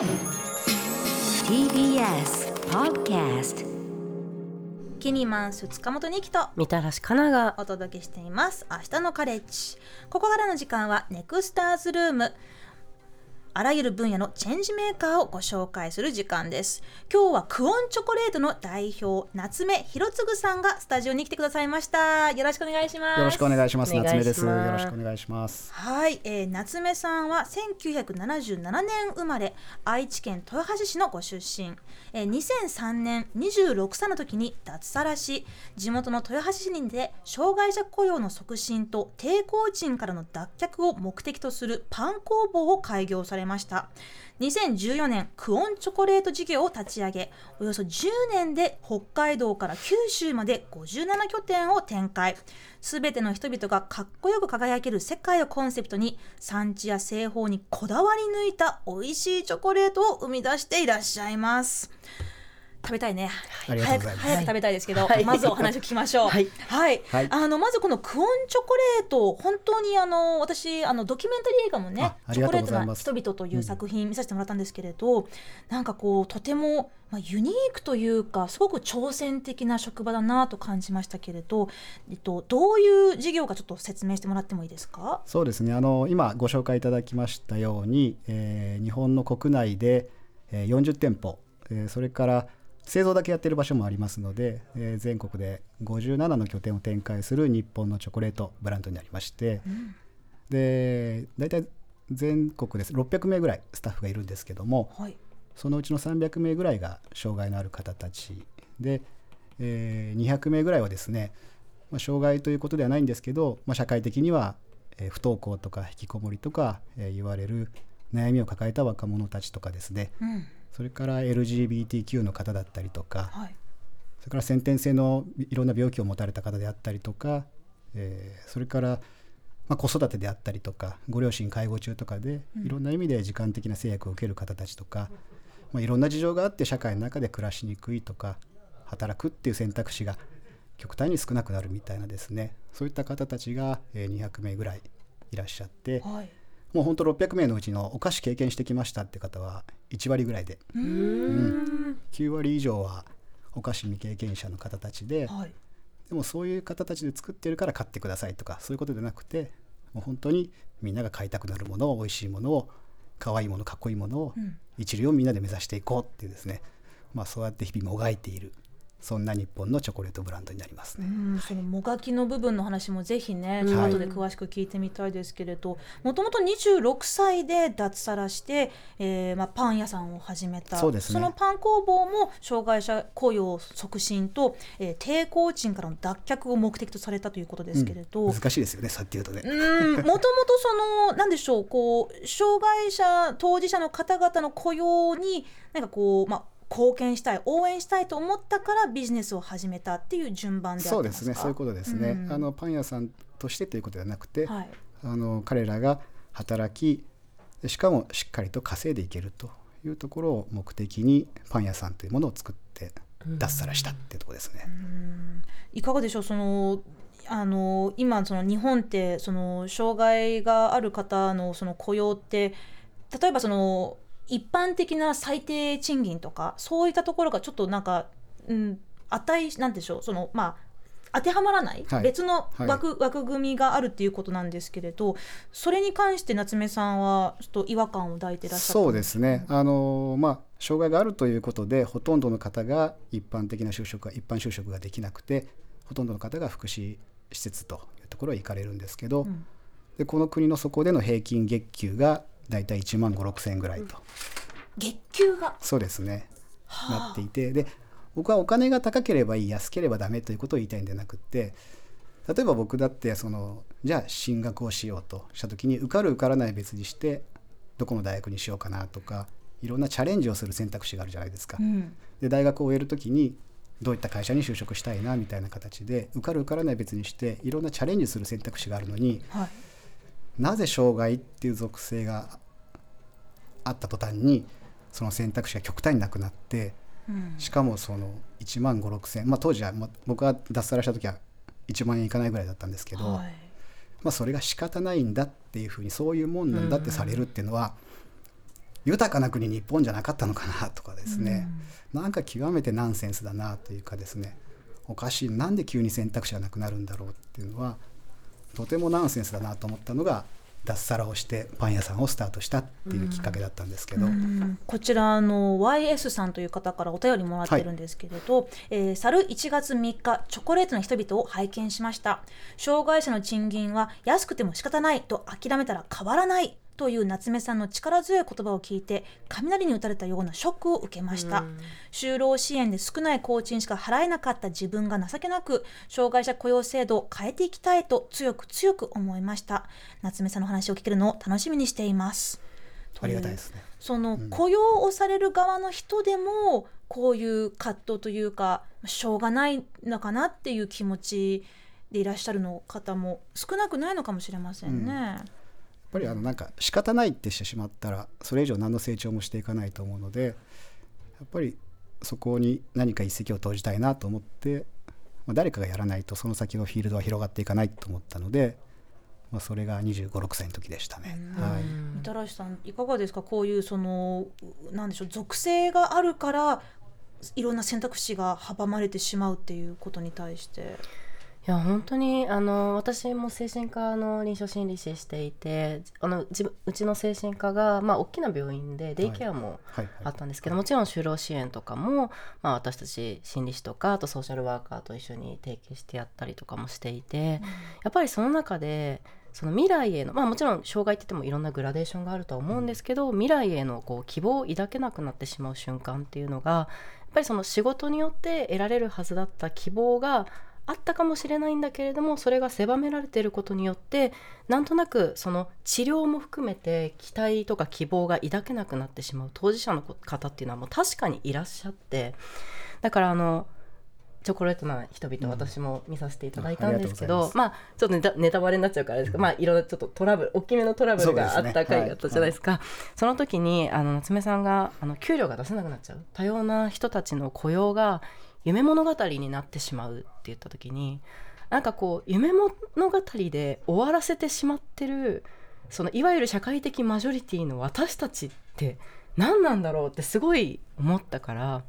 TBS Podcast キニマンス塚本二木とみたらしかながお届けしています。明日のカレッジ。ここからの時間はネクスターズルームあらゆる分野のチェンジメーカーをご紹介する時間です。今日はクオンチョコレートの代表夏目博次さんがスタジオに来てくださいました。よろしくお願いします。よろしくお願いします。夏目です。よろしくお願いします。はい、えー、夏目さんは1977年生まれ愛知県豊橋市のご出身、えー、2003年26歳の時に脱サラし地元の豊橋市で障害者雇用の促進と低工賃からの脱却を目的とするパン工房を開業されました。2014年クオンチョコレート事業を立ち上げおよそ10年で北海道から九州まで57拠点を展開。すべての人々がかっこよく輝ける世界をコンセプトに産地や製法にこだわり抜いた美味しいチョコレートを生み出していらっしゃいます。食べたいね、早く早く食べたいですけど、はい。まずお話を聞きましょう。はい。はい、はい。あのまずこのクオンチョコレート本当にあの私あのドキュメンタリー映画もねチョコレートがとうございます。な人々という作品見させてもらったんですけれど、なんかこうとても、まあ、ユニークというかすごく挑戦的な職場だなと感じましたけれど、えっと、どういう事業かちょっと説明してもらってもいいですか？そうですね。あの今ご紹介いただきましたように、えー日本の国内で、えー40店舗、えーそれから製造だけやってる場所もありますので、えー全国で57の拠点を展開する日本のチョコレートブランドになりまして、で大体全国です。600名ぐらいスタッフがいるんですけども、はい。そのうちの300名ぐらいが障害のある方たち。で、えー200名ぐらいはですね、まあ、障害ということではないんですけど、まあ、社会的には、えー不登校とか引きこもりとか、えー言われる悩みを抱えた若者たちとかですね。うんそれから LGBTQ の方だったりとかはい。それから先天性のいろんな病気を持たれた方であったりとか、えーそれから、まあ、子育てであったりとかご両親介護中とかでいろんな意味で時間的な制約を受ける方たちとか、まあ、いろんな事情があって社会の中で暮らしにくいとか働くっていう選択肢が極端に少なくなるみたいなですねそういった方たちがえー200名ぐらいいらっしゃってはいもう本当600名のうちのお菓子経験してきましたって方は1割ぐらいで。うーん。9割以上はお菓子未経験者の方たちで。はい。でもそういう方たちで作ってるから買ってくださいとかそういうことでなくてもう本当にみんなが買いたくなるものを美味しいものを可愛いものかっこいいものをうん。一流をみんなで目指していこうっていうですね、まあ、そうやって日々もがいているそんな日本のチョコレートブランドになりますうね。んそのもがきの部分の話もぜひね、ちょっと後で詳しく聞いてみたいですけれど、もともと26歳で脱サラして、えーまあ、パン屋さんを始めた。そうですね。のパン工房も障害者雇用促進と、えー低工賃からの脱却を目的とされたということですけれど、難しいですよねそうやって言うとね。うんもともとそのなんでしょうこう障害者当事者の方々の雇用になんかこうまあ貢献したい応援したいと思ったからビジネスを始めたっていう順番でそうですすね。そういうことですね、うん。あのパン屋さんとしてということではなくて、はい。あの彼らが働きでしかもしっかりと稼いでいけるというところを目的にパン屋さんというものを作って脱サラしたっていうところですね。いかがでしょう？そのあの今その日本ってその障害がある方のその雇用って例えばその一般的な最低賃金とかそういったところがちょっとなんか、うん、値なんでしょうそのまあ当てはまらない、はい。別のはい。枠,、枠組みがあるっていうことなんですけれどそれに関して夏目さんはちょっと違和感を抱いてらっしゃった。そうですね、あのまあ、障害があるということでほとんどの方が一般的な就職が一般就職ができなくてほとんどの方が福祉施設というところへ行かれるんですけど、ん。でこの国のそこでの平均月給がだいたい1万5 6千円ぐらいと、月給が。そうですね、はあ。なっていて。で僕はお金が高ければいい安ければダメということを言いたいんじゃなくって例えば僕だってそのじゃあ進学をしようと。した時に受かる受からない別にしてどこの大学にしようかなとかいろんなチャレンジをする選択肢があるじゃないですか。うん。で大学を終える時にどういった会社に就職したいなみたいな形で受かる受からない別にしていろんなチャレンジする選択肢があるのにはいなぜ障害っていう属性があった途端にその選択肢が極端になくなってうん。しかもその1万5 6千まあ当時は、まあ、僕が脱サラした時は1万円いかないぐらいだったんですけど、はい。まあ、それが仕方ないんだっていうふうにそういうもんなんだってされるっていうのは、豊かな国日本じゃなかったのかなとかですね、なんか極めてナンセンスだなというかですね。おかしい。なんで急に選択肢がなくなるんだろうっていうのはとてもナンセンスだなと思ったのが脱サラをしてパン屋さんをスタートしたっていうきっかけだったんですけど、うん。こちらの YS さんという方からお便りもらってるんですけれど、えー去る1月3日チョコレートの人々を拝見しました。障害者の賃金は安くても仕方ないと諦めたら変わらないという夏目さんの力強い言葉を聞いて雷に打たれたようなショックを受けました、就労支援で少ない工賃しか払えなかった自分が情けなく障害者雇用制度を変えていきたいと強く強く思いました。夏目さんの話を聞けるのを楽しみにしています。ありがたいですね。その雇用をされる側の人でもこういう葛藤というかしょうがないのかなっていう気持ちでいらっしゃるの方も少なくないのかもしれませんね。やっぱりあのなんか仕方ないってしてしまったらそれ以上何の成長もしていかないと思うのでやっぱりそこに何か一石を投じたいなと思って、まあ、誰かがやらないとその先のフィールドは広がっていかないと思ったので、まあ、それが2 5 6歳の時でしたね。はいみたらしさんいかがですか？こういうそのなんでしょう属性があるからいろんな選択肢が阻まれてしまうっていうことに対して。いや本当にあの私も精神科の臨床心理士していてあのうちの精神科が、まあ、大きな病院でデイケアもあったんですけど、もちろん就労支援とかも、まあ、私たち心理師とかあとソーシャルワーカーと一緒に提携してやったりとかもしていて、やっぱりその中でその未来への、まあ、もちろん障害って言ってもいろんなグラデーションがあるとは思うんですけど、未来へのこう希望を抱けなくなってしまう瞬間っていうのがやっぱりその仕事によって得られるはずだった希望があったかもしれないんだけれどもそれが狭められていることによってなんとなくその治療も含めて期待とか希望が抱けなくなってしまう。当事者の方っていうのはもう確かにいらっしゃって。だからあのチョコレートな人々、私も見させていただいたんですけありがとうございどまあちょっとネタバレになっちゃうからですけど、まあいろんなちょっとトラブル大きめのトラブルがあった回だったじゃないですか。その時にあの夏目さんがあの給料が出せなくなっちゃう。多様な人たちの雇用が夢物語になってしまうって言った時になんかこう夢物語で終わらせてしまってるそのいわゆる社会的マジョリティの私たちって何なんだろうってすごい思ったから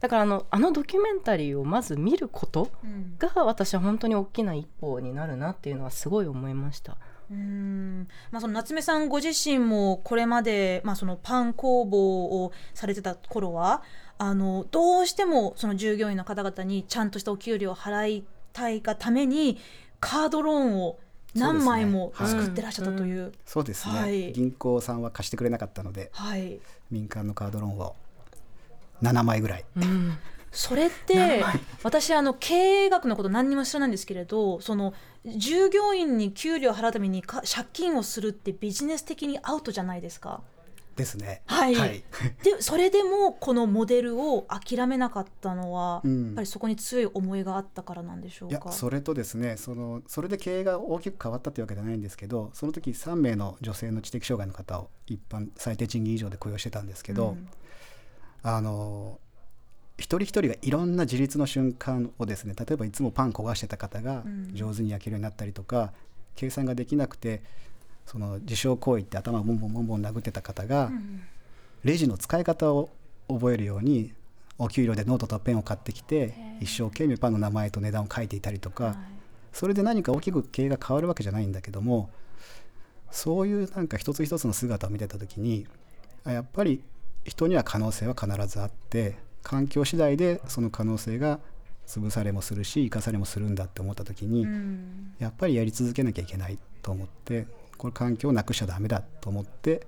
だからあのあのドキュメンタリーをまず見ることうんが私は本当に大きな一歩になるなっていうのはすごい思いました。うーんまあ、その夏目さんご自身もこれまで、まあ、そのパン工房をされてた頃はあのどうしてもその従業員の方々にちゃんとしたお給料を払いたいがためにカードローンを何枚も作ってらっしゃったという。そうですね、はい。銀行さんは貸してくれなかったのではい、民間のカードローンを7枚ぐらい、うん。それって私あの経営学のこと何にも知らないんですけれどその従業員に給料を払うためにか借金をするってビジネス的にアウトじゃないですか。ですね。はい。はい、でそれでもこのモデルを諦めなかったのは、うん。やっぱりそこに強い思いがあったからなんでしょういやか。それとですねそのそれで経営が大きく変わったというわけではないんですけどその時3名の女性の知的障害の方を一般最低賃金以上で雇用してたんですけど、うん。あの一人一人がいろんな自立の瞬間をですね例えばいつもパン焦がしてた方がうん。上手に焼けるようになったりとか、計算ができなくてその自傷行為って頭をボンボンボンボン殴ってた方が、うんレジの使い方を覚えるようにお給料でノートとペンを買ってきて一生懸命パンの名前と値段を書いていたりとか、はい。それで何か大きく経営が変わるわけじゃないんだけどもそういうなんか一つ一つの姿を見てた時にあやっぱり人には可能性は必ずあって環境次第でその可能性が潰されもするし生かされもするんだって思った時に、うん。やっぱりやり続けなきゃいけないと思ってこれ環境をなくしちゃダメだと思って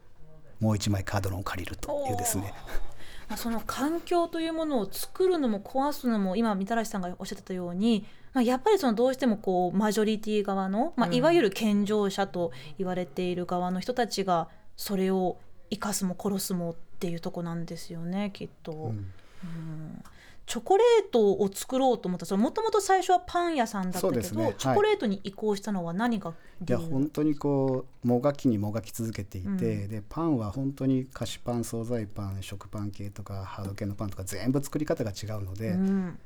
もう一枚カードローンを借りるというですね。まあ、その環境というものを作るのも壊すのも今みたらしさんがおっしゃってたように、まあ、やっぱりそのどうしてもこうマジョリティ側の、まあ、うんいわゆる健常者と言われている側の人たちがそれを生かすも殺すもっていうとこなんですよねきっと。うんうんチョコレートを作ろうと思った。もともと最初はパン屋さんだったけど、ね。はい。チョコレートに移行したのは何がいや本当にこうもがきにもがき続けていて、うん。でパンは本当に菓子パン惣菜パン食パン系とかハード系のパンとか全部作り方が違うので、うん。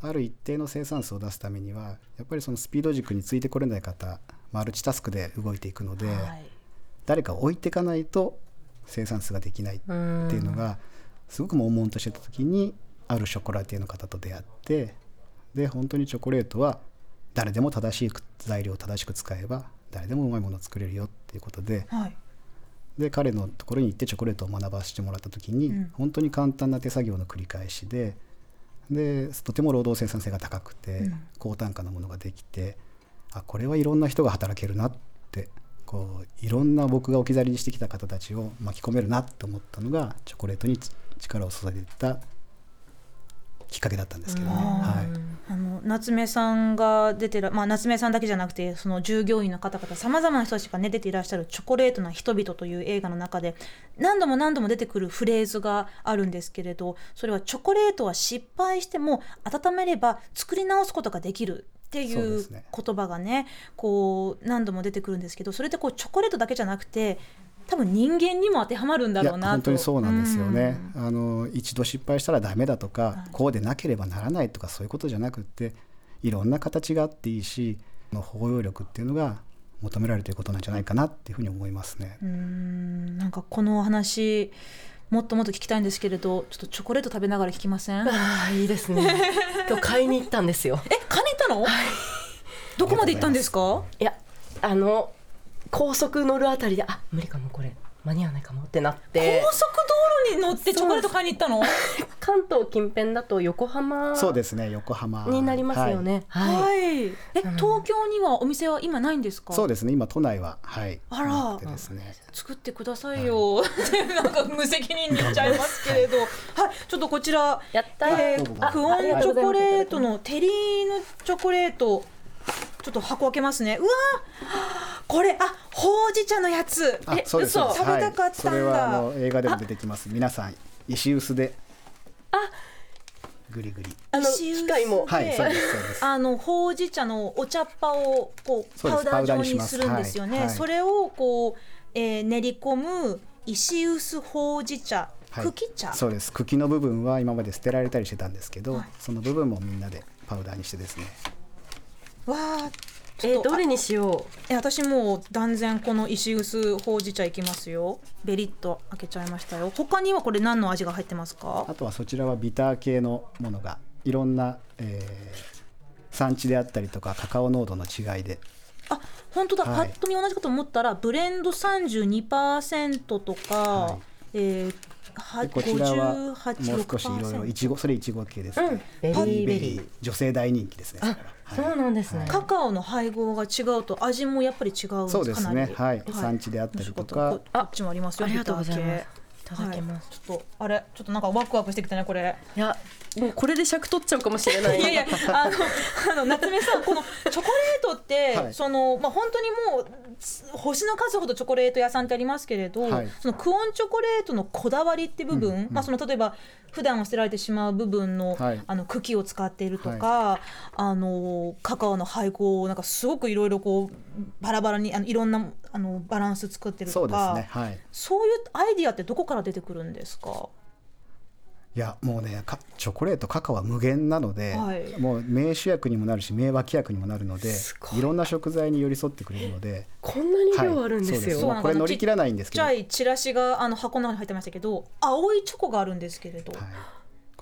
ある一定の生産数を出すためにはやっぱりそのスピード軸についてこれない方マルチタスクで動いていくので、はい。誰かを置いていかないと生産数ができないっうんていうのがすごく悶々としてた時にあるショコラティエの方と出会ってで本当にチョコレートは誰でも正しい材料を正しく使えば誰でもうまいものを作れるよっていうことではい。で彼のところに行ってチョコレートを学ばせてもらった時に、うん。本当に簡単な手作業の繰り返しででとても労働生産性が高くて、うん。高単価なものができてあこれはいろんな人が働けるなってこういろんな僕が置き去りにしてきた方たちを巻き込めるなって思ったのがチョコレートにち力を注いでいったきっかけだったんですけどね。はい。あの夏目さんが出てる、まあ、夏目さんだけじゃなくてその従業員の方々さまざまな人たちが、ね、出ていらっしゃる「チョコレートな人々」という映画の中で何度も何度も出てくるフレーズがあるんですけれどそれはチョコレートは失敗しても温めれば作り直すことができるっていう言葉がねこう何度も出てくるんですけどそれってこうチョコレートだけじゃなくて多分人間にも当てはまるんだろうなと。本当にそうなんですよね、うん。あの一度失敗したらダメだとか、はい。こうでなければならないとかそういうことじゃなくっていろんな形があっていいしこの包容力っていうのが求められるということなんじゃないかなっていうふうに思いますね。うーん。なんかこのお話もっともっと聞きたいんですけれどちょっとチョコレート食べながら聞きません？えああいいですね。今日買いに行ったんですよ。買いに行ったの、どこまで行ったんですか？いやあの高速乗るあたりであ無理かもこれ。間に合わないかもってなって。高速道路に乗ってチョコレート買いに行ったの？関東近辺だと横浜そうですね横浜。になりますよね。はい、はい。えうん。東京にはお店は今ないんですか？はいそうですね今都内ははいあら。なってですね。作ってくださいよ、なんか無責任に言っちゃいますけれど。はい。ちょっとこちらやったえーー、クオンチョコレートのテリーヌチョコレートちょっと箱開けますね。うわーこれあほうじ茶のやつ。あえそうですそうです。食べたかったんだ、はい、それはあの映画でも出てきます。皆さん石臼で。グリグリ。あの石臼。機械も。はいそうですそうです。あのほうじ茶のお茶っ葉をこうパウダー状にするんですよね。はい。はい。それをこう、えー練り込む石臼ほうじ茶、はい。茎茶？そうです。茎の部分は今まで捨てられたりしてたんですけど、はい。その部分もみんなでパウダーにしてですねわあ、ちえどれにしよえ私もう断然この石臼ほうじ茶いきますよ。ベリッと開けちゃいましたよ。他にはこれ何の味が入ってますか？あ？とはそちらはビター系のものがいろんな、えー産地であったりとかカカオ濃度の違いであ、本当だ。はいパッと見同じかと思ったらブレンド32%とか、はいえーはでこちらはもう58、少しいろいろい6%ちごそれいちご系です。ね、うん。ベリーベリー。女性大人気ですね。それうはあそうなんですね、はい。カカオの配合が違うと味もやっぱり違う。んですそうですかなり。ねはい、産地であったりとか。ここっちもありますよ。ありがとうございますただきます、はいちょっとあれ？ちょっとなんかワクワクしてきたねこれ。い、やもうこれで尺取っちゃうかもしれない。いやいやあの あの夏目さんこのチョコレートって、はい。そのまあ本当にもうつ星の数ほどチョコレート屋さんってありますけれど、はい。そのクオンチョコレートのこだわりって部分、うんうん。まあその例えば普段は捨てられてしまう部分の,、はい。あの茎を使っているとか、あのカカオの配合をなんかすごくいろいろこうバラバラにあのいろんなあのバランス作ってるそうですとかねはい。そういうアイディアってどこから出てくるんですか？いやもうねかチョコレートカカオは無限なので、はい。もう名主役にもなるし名脇役にもなるのでい。いろんな食材に寄り添ってくれるのでこんなに量あるんですよ、はいそうそうもうこれ乗り切らないんですけど。ちっちゃいチラシがあの箱の中に入ってましたけど青いチョコがあるんですけれど、はい、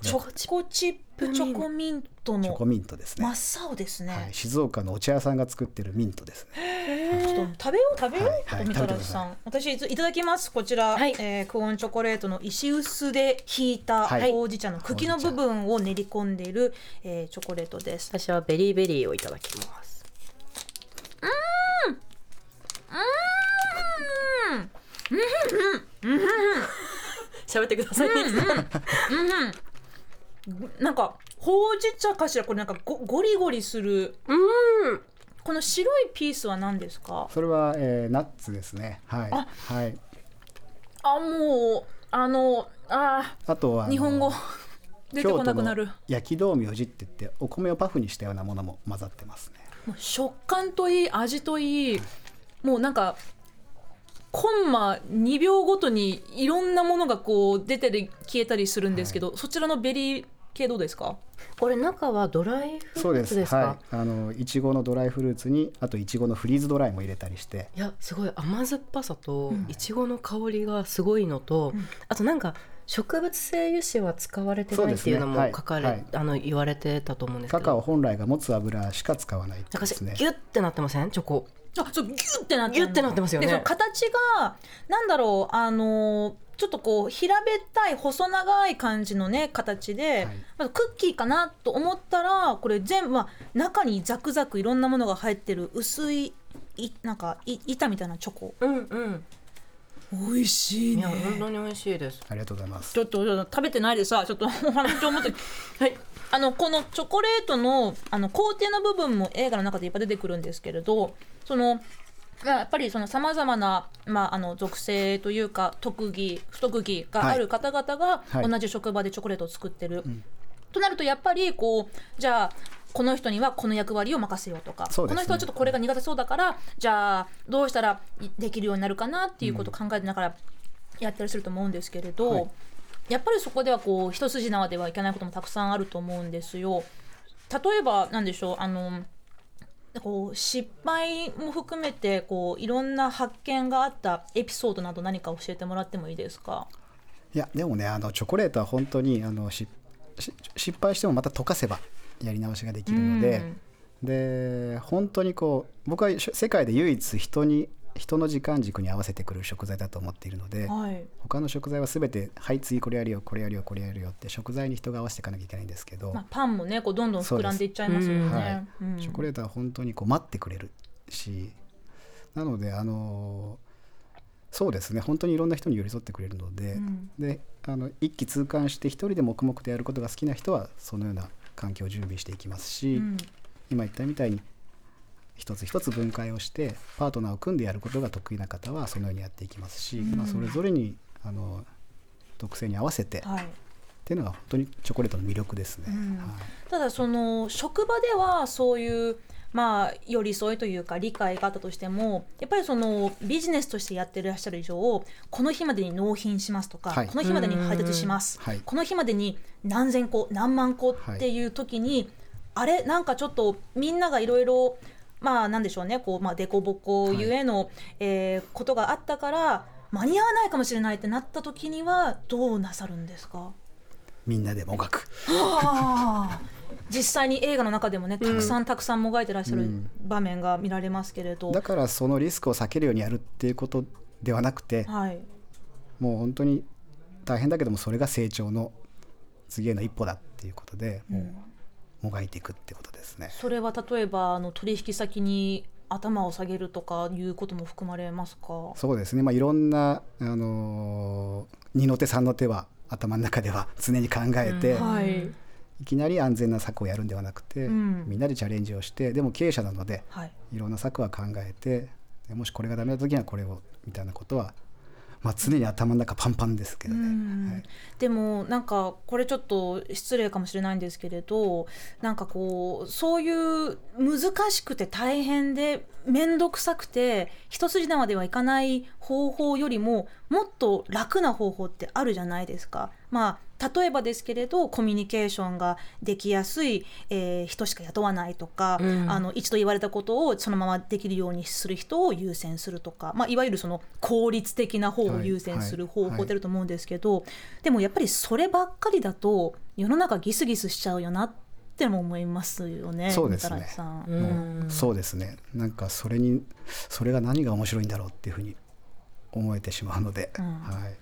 チはョコチップチョコミントのチョコミントですね、真っ青ですね、はい、静岡のお茶屋さんが作ってるミントですね。ちょっと食べよう食べよう、はい。はい。ちょっとみたらしさん、私い。ついただきます。こちら、はい。えークオンチョコレートの石臼でひいたはい。ほうじ茶の茎の部分を練り込んでいる、えーチョコレートです。私はベリーベリーをいただきます。喋ってください、なんかほうじ茶かしら？これなんかゴゴリゴリするうん。この白いピースは何ですか？それは、えーナッツですね。はい。あはい。あもうあのああとは日本語。出てこなくなる。焼き豆苗字って言ってお米をパフにしたようなものも混ざってますね。もう食感といい味といいもうなんかコンマ2秒ごとにいろんなものがこう出てる消えたりするんですけど、そちらのベリー系どうですか？これ中はドライフそうですルーツです。かはい。あのいちごのドライフルーツにあといちごのフリーズドライも入れたりして。いやすごい甘酸っぱさといちごの香りがすごいのと、あとなんか植物性油脂は使われてないっていうのも書かれ、はい。あの言われてたと思うんですけど。カカオ本来が持つ油しか使わないってなんかですね。ギュッてなってません？チョコあそうギュッてなってギュッてなってますよね。形がなんだろうあのーちょっとこう平べったい細長い感じのね形で、はい。まずクッキーかなと思ったらこれ全部、まあ、中にザクザクいろんなものが入ってる薄いいなんかい板みたいなチョコ。うんうん美味しいいや本当に美味しいです。ありがとうございます。ちょっと食べてないでさちょっとお話を持って。はい。あのこのチョコレートのあの工程の部分も映画の中でいっぱい出てくるんですけれどそのまあやっぱりそのさまざまな、まあ、あの属性というか特技不特技がある方々がはい。同じ職場でチョコレートを作ってる。となるとやっぱりこうじゃあこの人にはこの役割を任せようとかね。この人はちょっとこれが苦手そうだからじゃあどうしたらできるようになるかなっていうことを考えてながらやったりすると思うんですけれど、はい。やっぱりそこではこう一筋縄ではいけないこともたくさんあると思うんですよ。例えばなんでしょうあのこう失敗も含めてこういろんな発見があったエピソードなど何か教えてもらってもいいですか？いやでもねあのチョコレートは本当にあのしし失敗してもまた溶かせばやり直しができるので、で本当にこう僕はし世界で唯一人に人の時間軸に合わせてくる食材だと思っているので、はい。他の食材は全て「はい次これやるよこれやるよこれやるよ」って食材に人が合わせていかなきゃいけないんですけど、まあ、パンもねこうどんどん膨らんでいっちゃいますよね。はい。うん。チョコレートは本当にこう待ってくれるしなのであのそうですね。本当にいろんな人に寄り添ってくれるので,、ん。であの一気通貫して一人で黙々とやることが好きな人はそのような環境を準備していきますし、うん。今言ったみたいに一つ一つ分解をしてパートナーを組んでやることが得意な方はそのようにやっていきますし、まあ、それぞれにあの特性に合わせて、はい。っていうのが本当にチョコレートの魅力ですね。ん。はい。ただその職場ではそういうまあ寄り添いというか理解があったとしてもやっぱりそのビジネスとしてやってらっしゃる以上この日までに納品しますとか、はい。この日までに配達します、はい。この日までに何千個何万個っていう時に、あれなんかちょっとみんながいろいろまあなんでしょうねこう、まあ、凸凹ゆえの、えーことがあったから間に合わないかもしれないってなった時にはどうなさるんですか？みんなでもがく実際に映画の中でもねたくさんたくさんもがいてらっしゃるうん。場面が見られますけれど、だからそのリスクを避けるようにやるっていうことではなくてはい、もう本当に大変だけどもそれが成長の次への一歩だっていうことでもうもがいていくってことですね。それは例えばあの取引先に頭を下げるとかいうことも含まれますか？そうですね、まあ、いろんな、あのー二の手三の手は頭の中では常に考えて、はい、いきなり安全な策をやるんではなくて、んみんなでチャレンジをしてでも経営者なのではい、いろんな策は考えてでもしこれがダメな時にはこれをみたいなことは、まあ、常に頭の中パンパンですけどね。はいでもなんかこれちょっと失礼かもしれないんですけれどなんかこうそういう難しくて大変で面倒くさくて一筋縄ではいかない方法よりももっと楽な方法ってあるじゃないですか。まあ例えばですけれどコミュニケーションができやすい、えー人しか雇わないとか、うん。あの一度言われたことをそのままできるようにする人を優先するとか、まあ、いわゆるその効率的な方を優先する方法ってあると思うんですけど、でもやっぱりそればっかりだと世の中ギスギスしちゃうよなっても思いますよね。そうですね。うん。そうですね。なんかそれにそれが何が面白いんだろうっていうふうに思えてしまうので、うん。はい、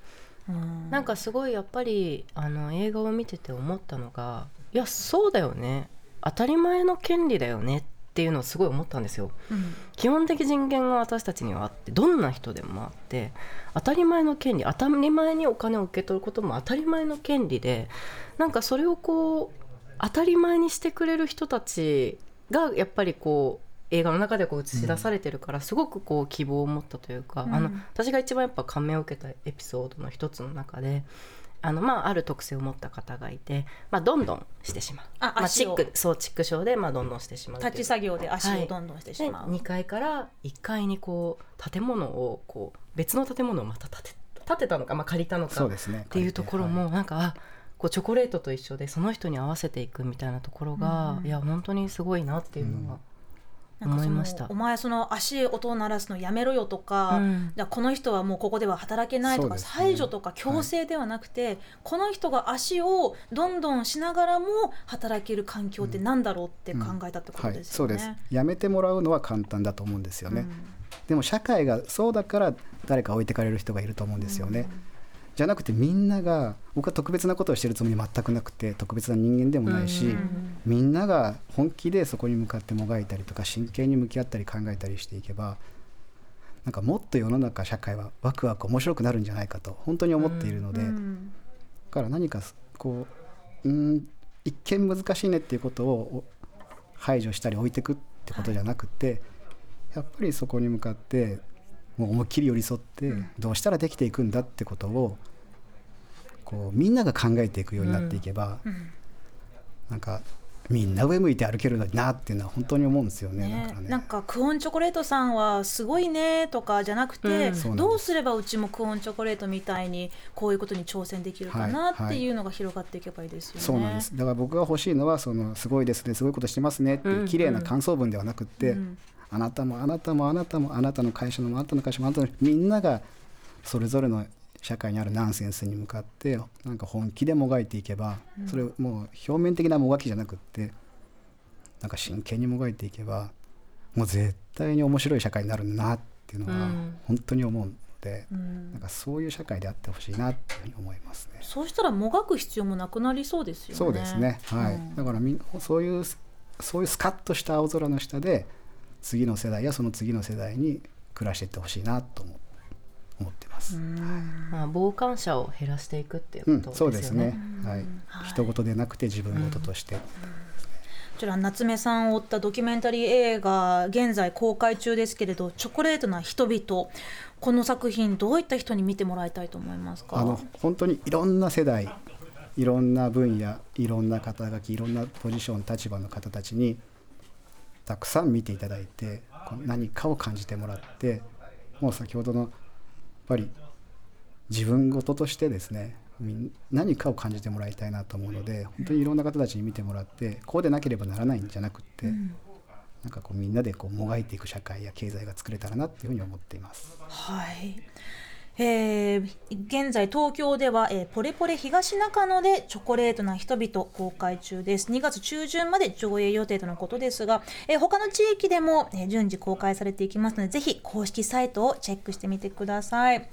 うん。なんかすごいやっぱりあの映画を見てて思ったのがいやそうだよね。当たり前の権利だよねっていうのをすごい思ったんですよ。うん。基本的人権が私たちにはあってどんな人でもあって当たり前の権利当たり前にお金を受け取ることも当たり前の権利でなんかそれをこう当たり前にしてくれる人たちがやっぱりこう映画の中でこう映し出されてるからすごくこう希望を持ったというか、うん。あの私が一番やっぱ感銘を受けたエピソードの一つの中で。あのまあ、ある特性を持った方がいて、まあ、どんどんしてしまう。あまあ、チックそうチック症で、まあ、どんどんしてしまう立ち作業で足をどんどんしてしでまう。2階から1階にこう建物をこう別の建物をまた建て建てたのか、まあ、借りたのかそうですね。っていうところもなんかあこうチョコレートと一緒でその人に合わせていくみたいなところが、うんいや本当にすごいなっていうのは、思いました。お前その足音を鳴らすのやめろよとか、うん。じゃあこの人はもうここでは働けないとか、ね。排除とか強制ではなくて、この人が足をどんどんしながらも働ける環境ってなんだろうって考えたってことはい、ですよね。そうです。やめてもらうのは簡単だと思うんですよね、うん。でも社会がそうだから誰か置いてかれる人がいると思うんですよね、じゃなくてみんなが僕は特別なことをしてるつもり全くなくて特別な人間でもないし、うん。みんなが本気でそこに向かってもがいたりとか真剣に向き合ったり考えたりしていけばなんかもっと世の中社会はワクワク面白くなるんじゃないかと本当に思っているので、だうん。から何かこううん一見難しいねっていうことを排除したり置いていくってことじゃなくて、やっぱりそこに向かってもう思いっきり寄り添ってどうしたらできていくんだってことをこうみんなが考えていくようになっていけば、うん。なんかみんな上向いて歩けるのになっていうのは本当に思うんですよね。だねからね。なんかクオンチョコレートさんはすごいねとかじゃなくて、うん。どうすればうちもクオンチョコレートみたいにこういうことに挑戦できるかなはいっていうのが広がっていけばいいですよね。そうなんです。だから僕が欲しいのはそのすごいですね。すごいことしてますねっていう綺麗な感想文ではなくって、うんあなたもあなたもあなたもあなたの会社のもあなたの会社もあなたのみんながそれぞれの社会にあるナンセンスに向かってなんか本気でもがいていけば、それもう表面的なもがきじゃなくってなんか真剣にもがいていけばもう絶対に面白い社会になるなっていうのはうん。本当に思うので、うん。なんかそういう社会であってほしいなっていうふうに思いますね。そうしたらもがく必要もなくなりそうですよね。そうですね、はい。うん。だからみんそういうそういうスカッとした青空の下で次の世代やその次の世代に暮らしていってほしいなと思思ってます。まあ、傍観者を減らしていくっていううんことですよね。そうですね、はい。はい。人事でなくて自分事として、こちら夏目さんを追ったドキュメンタリー映画現在公開中ですけれど「チョコレートな人々」この作品どういった人に見てもらいたいと思いますか？あの本当にいろんな世代いろんな分野いろんな肩書きいろんなポジション立場の方たちにたくさん見ていただいてこう何かを感じてもらってもう先ほどのやっぱり自分事としてですね何かを感じてもらいたいなと思うので本当にいろんな方たちに見てもらってこうでなければならないんじゃなくって、なんかこうみんなでこうもがいていく社会や経済が作れたらなっていうふうに思っています。はいえー現在東京では、えーポレポレ東中野でチョコレートな人々公開中です。2月中旬まで上映予定とのことですが、えー他の地域でも、えー順次公開されていきますのでぜひ公式サイトをチェックしてみてください、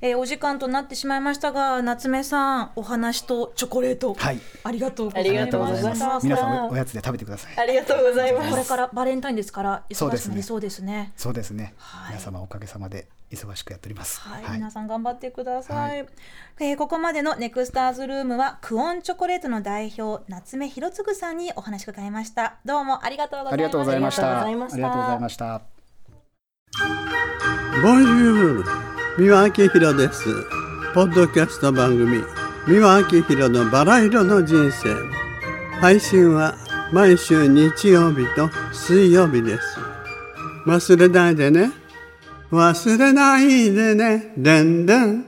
えーお時間となってしまいましたが夏目さんお話とチョコレート、はい。ありがとうございまありがとうございしたます。皆さんおおやつで食べてください。ありがとうございます。これからバレンタインですからそうですね。忙しくなりそうですね。そうですね、はい。皆様おかげさまで忙しくやっております。はい、はい。皆さん頑張ってください、はえーここまでのネクスターズルームはクオンチョコレートの代表夏目博次さんにお話を伺いました。どうもありがとうございました。ありがとうございました。ありがとうございました。ありがとうございました。ボンジュール三輪明宏です。ポッドキャスト番組三輪明宏のバラ色の人生。配信は毎週日曜日と水曜日です。忘れないでね忘れないでね。でんでん。